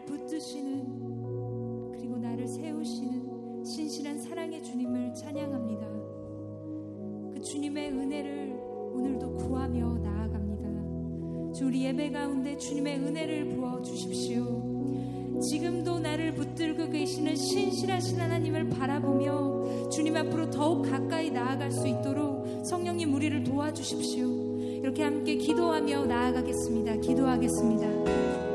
나를 붙드시는 그리고 나를 세우시는 신실한 사랑의 주님을 찬양합니다. 그 주님의 은혜를 오늘도 구하며 나아갑니다. 주 우리 예배 가운데 주님의 은혜를 부어 주십시오. 지금도 나를 붙들고 계시는 신실하신 하나님을 바라보며 주님 앞으로 더욱 가까이 나아갈 수 있도록 성령님 우리를 도와주십시오. 이렇게 함께 기도하며 나아가겠습니다. 기도하겠습니다.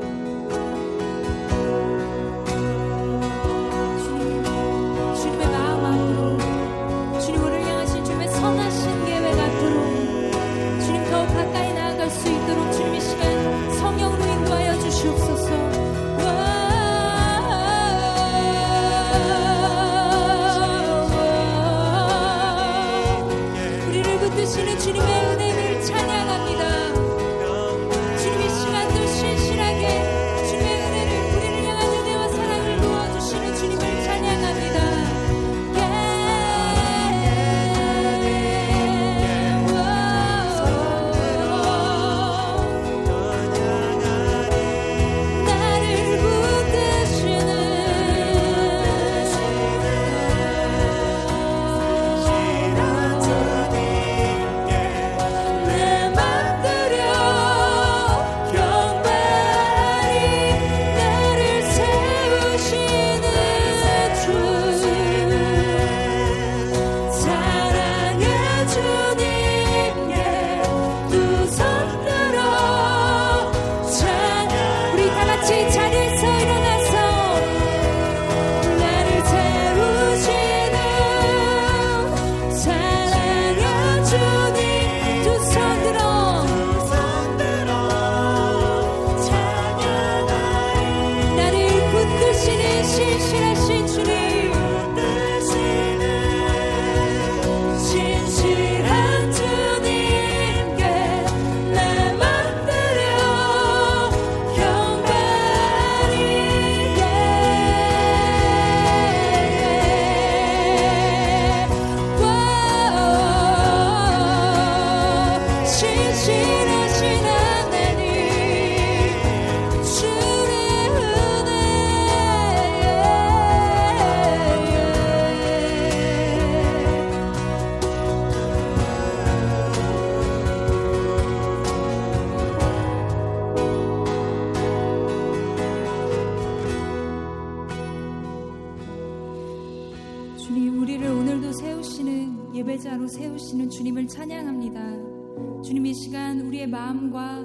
세우시는 주님을 찬양합니다. 주님 이 시간 우리의 마음과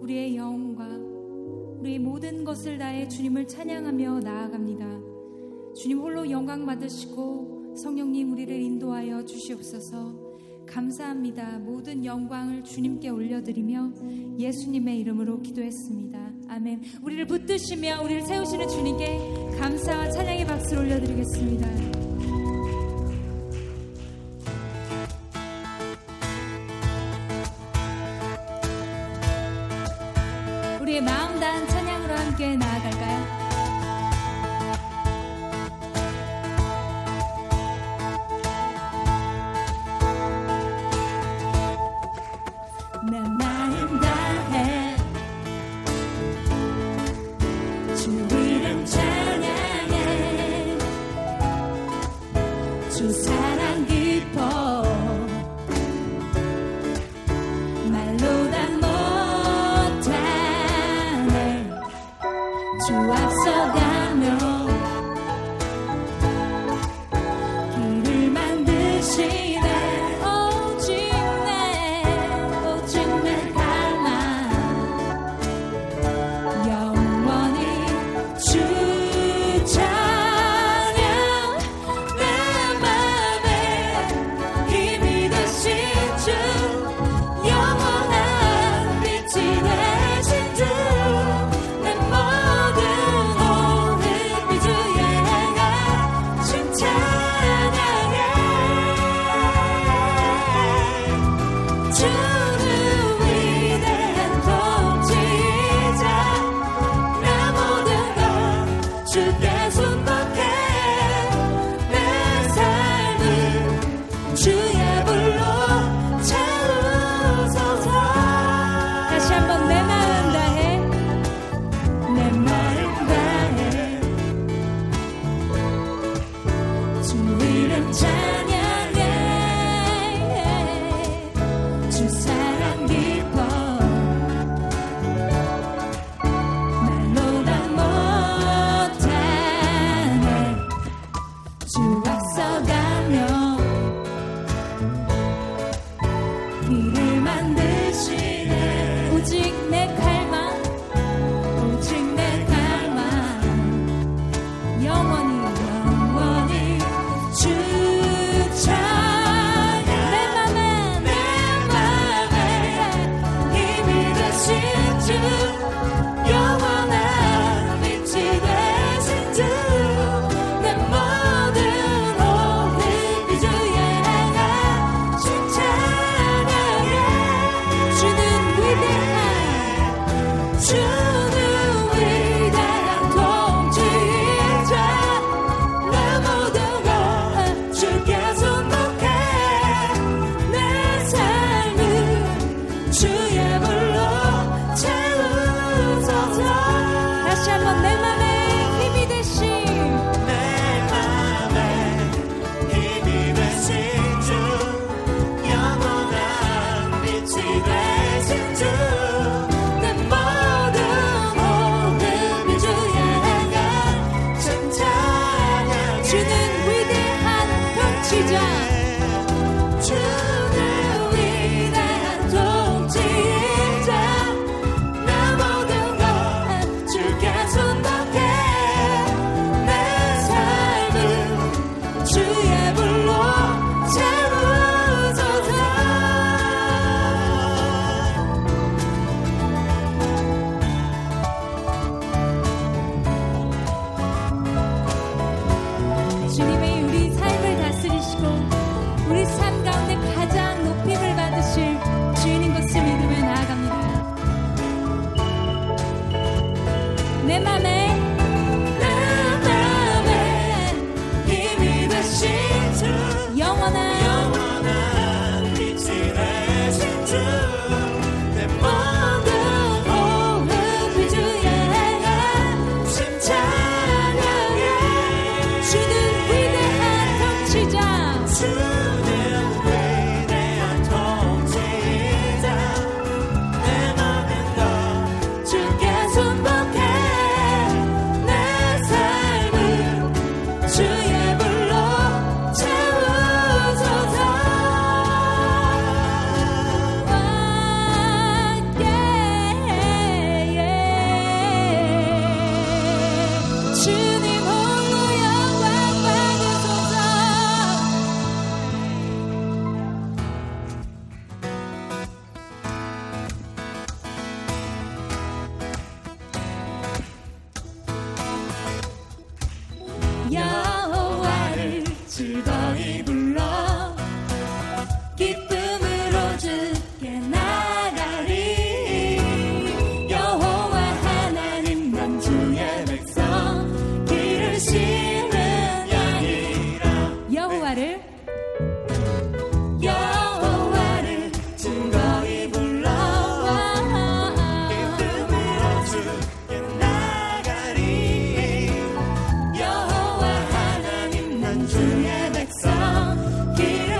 우리의 영과 우리의 모든 것을 다해 주님을 찬양하며 나아갑니다. 주님 홀로 영광 받으시고 성령님 우리를 인도하여 주시옵소서. 감사합니다. 모든 영광을 주님께 올려드리며 예수님의 이름으로 기도했습니다. 아멘. 우리를 붙드시며 우리를 세우시는 주님께 감사와 찬양의 박수를 올려드리겠습니다.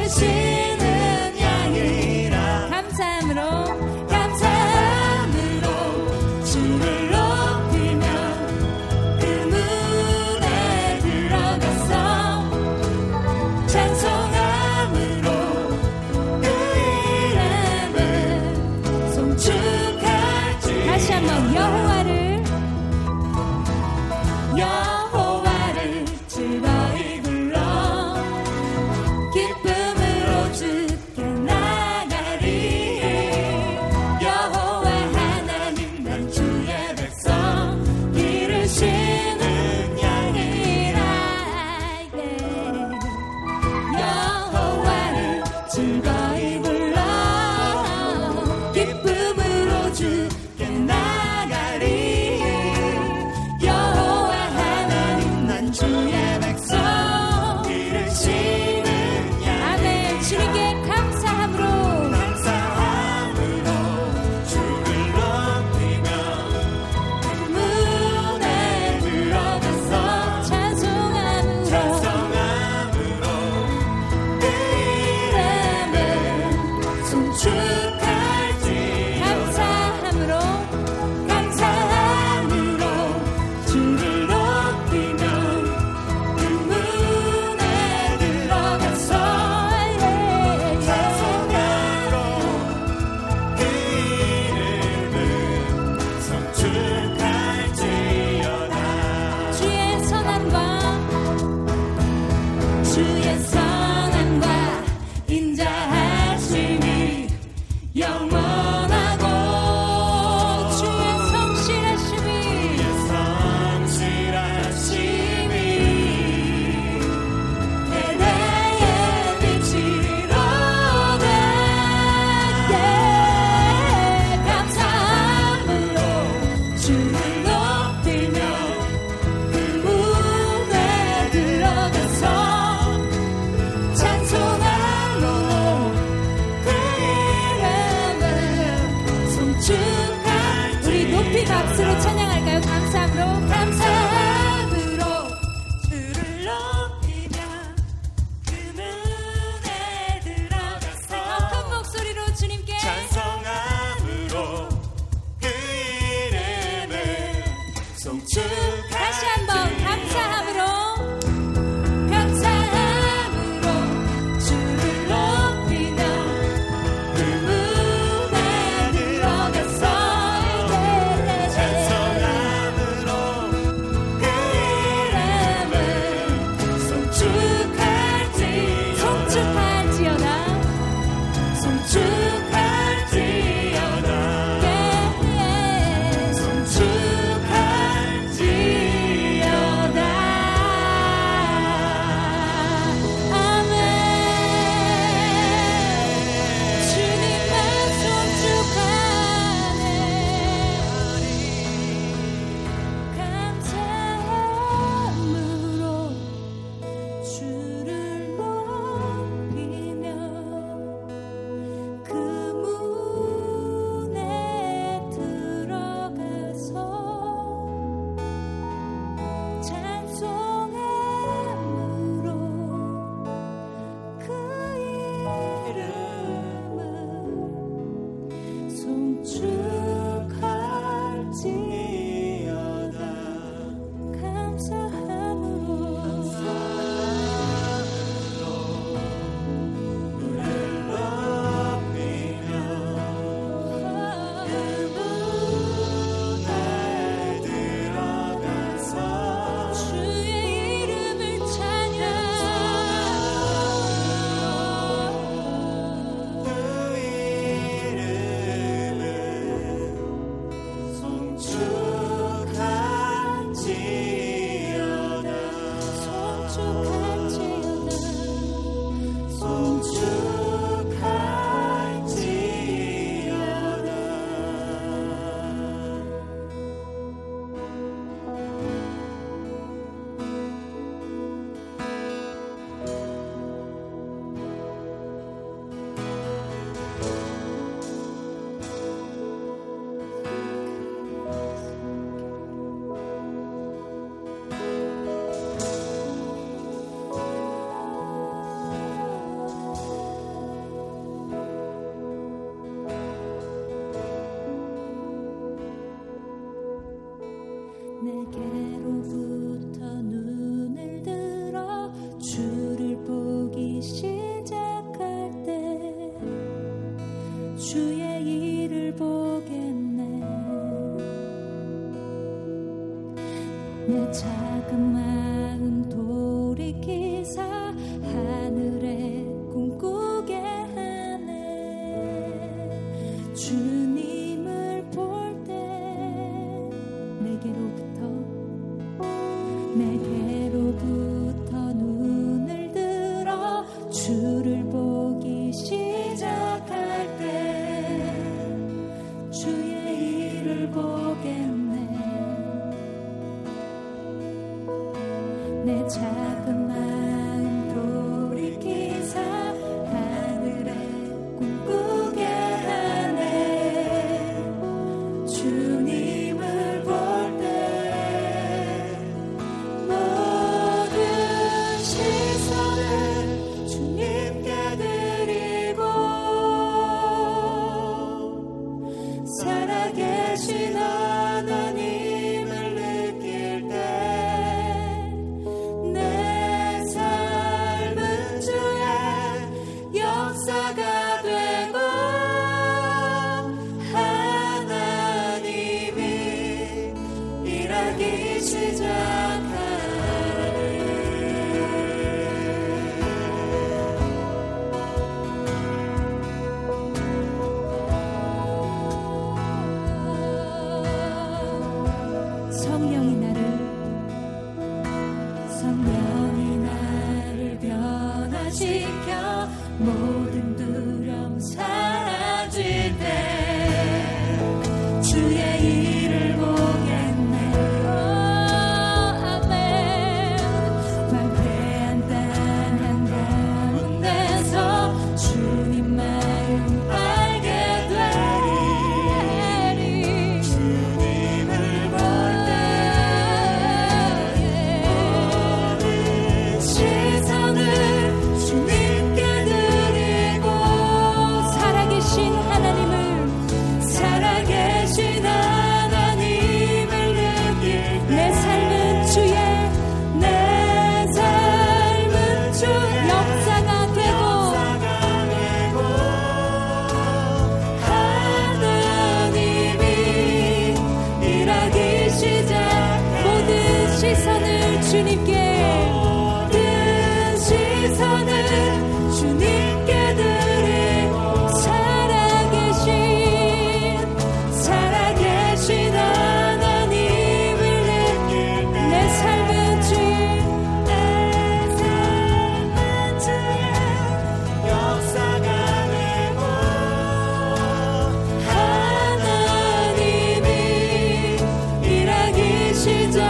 기 작은 起走。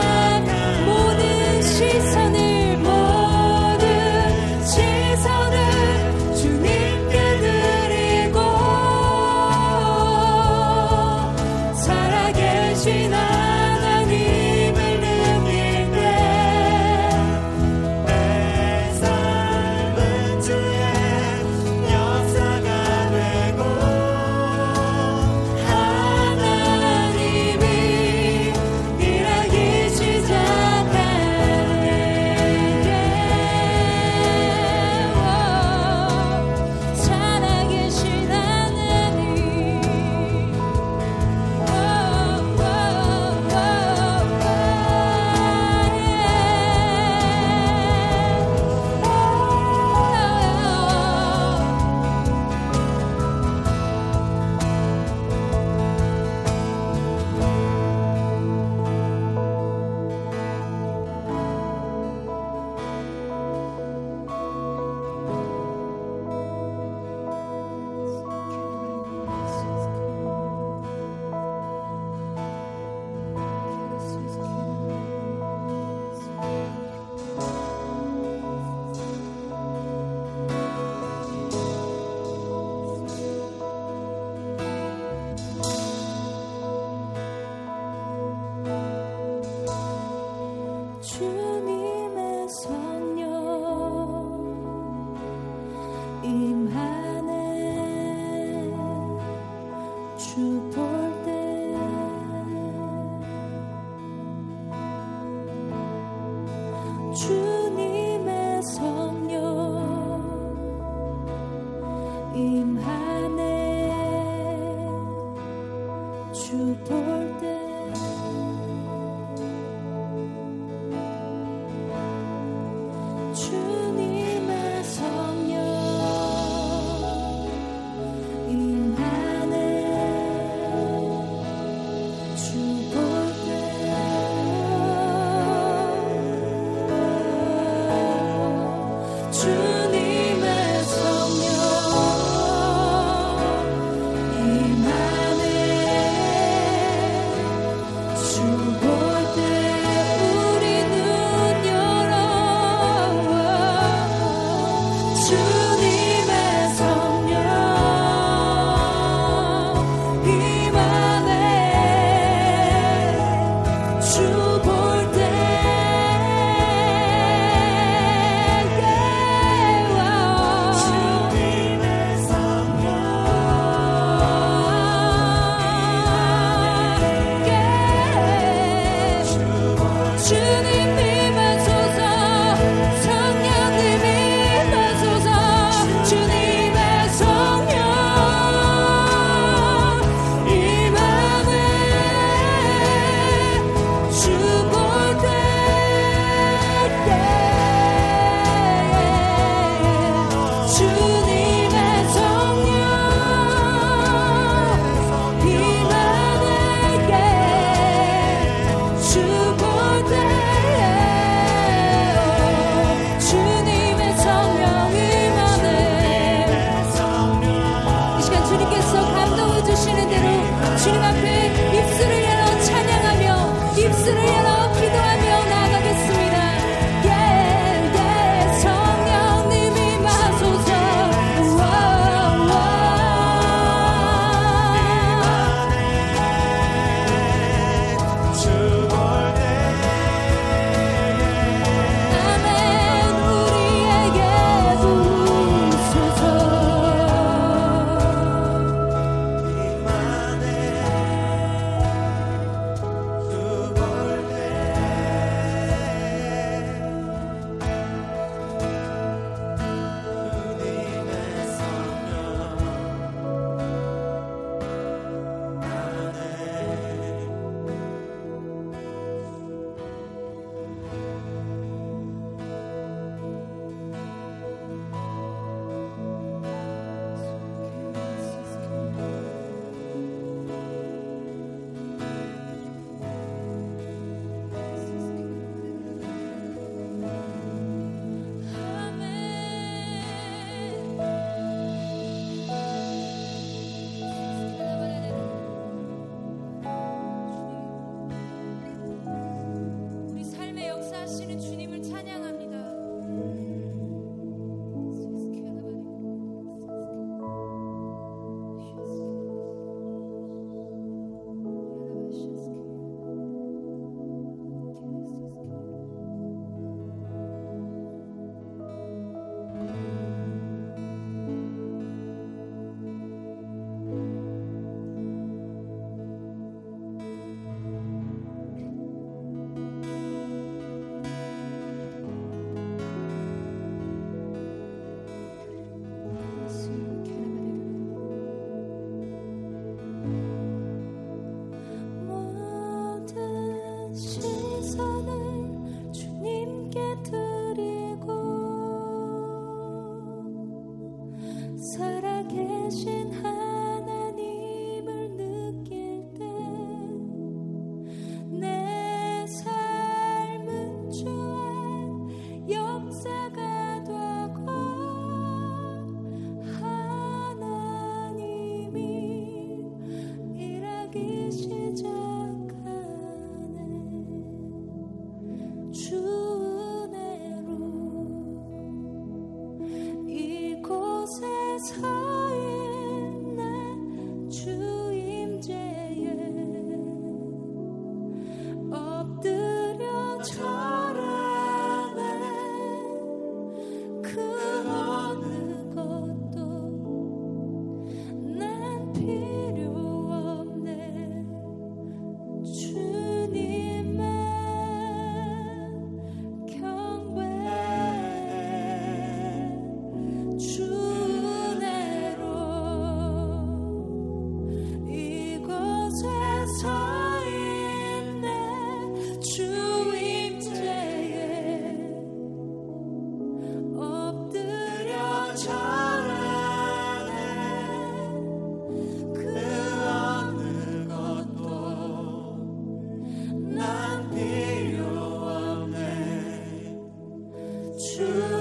true.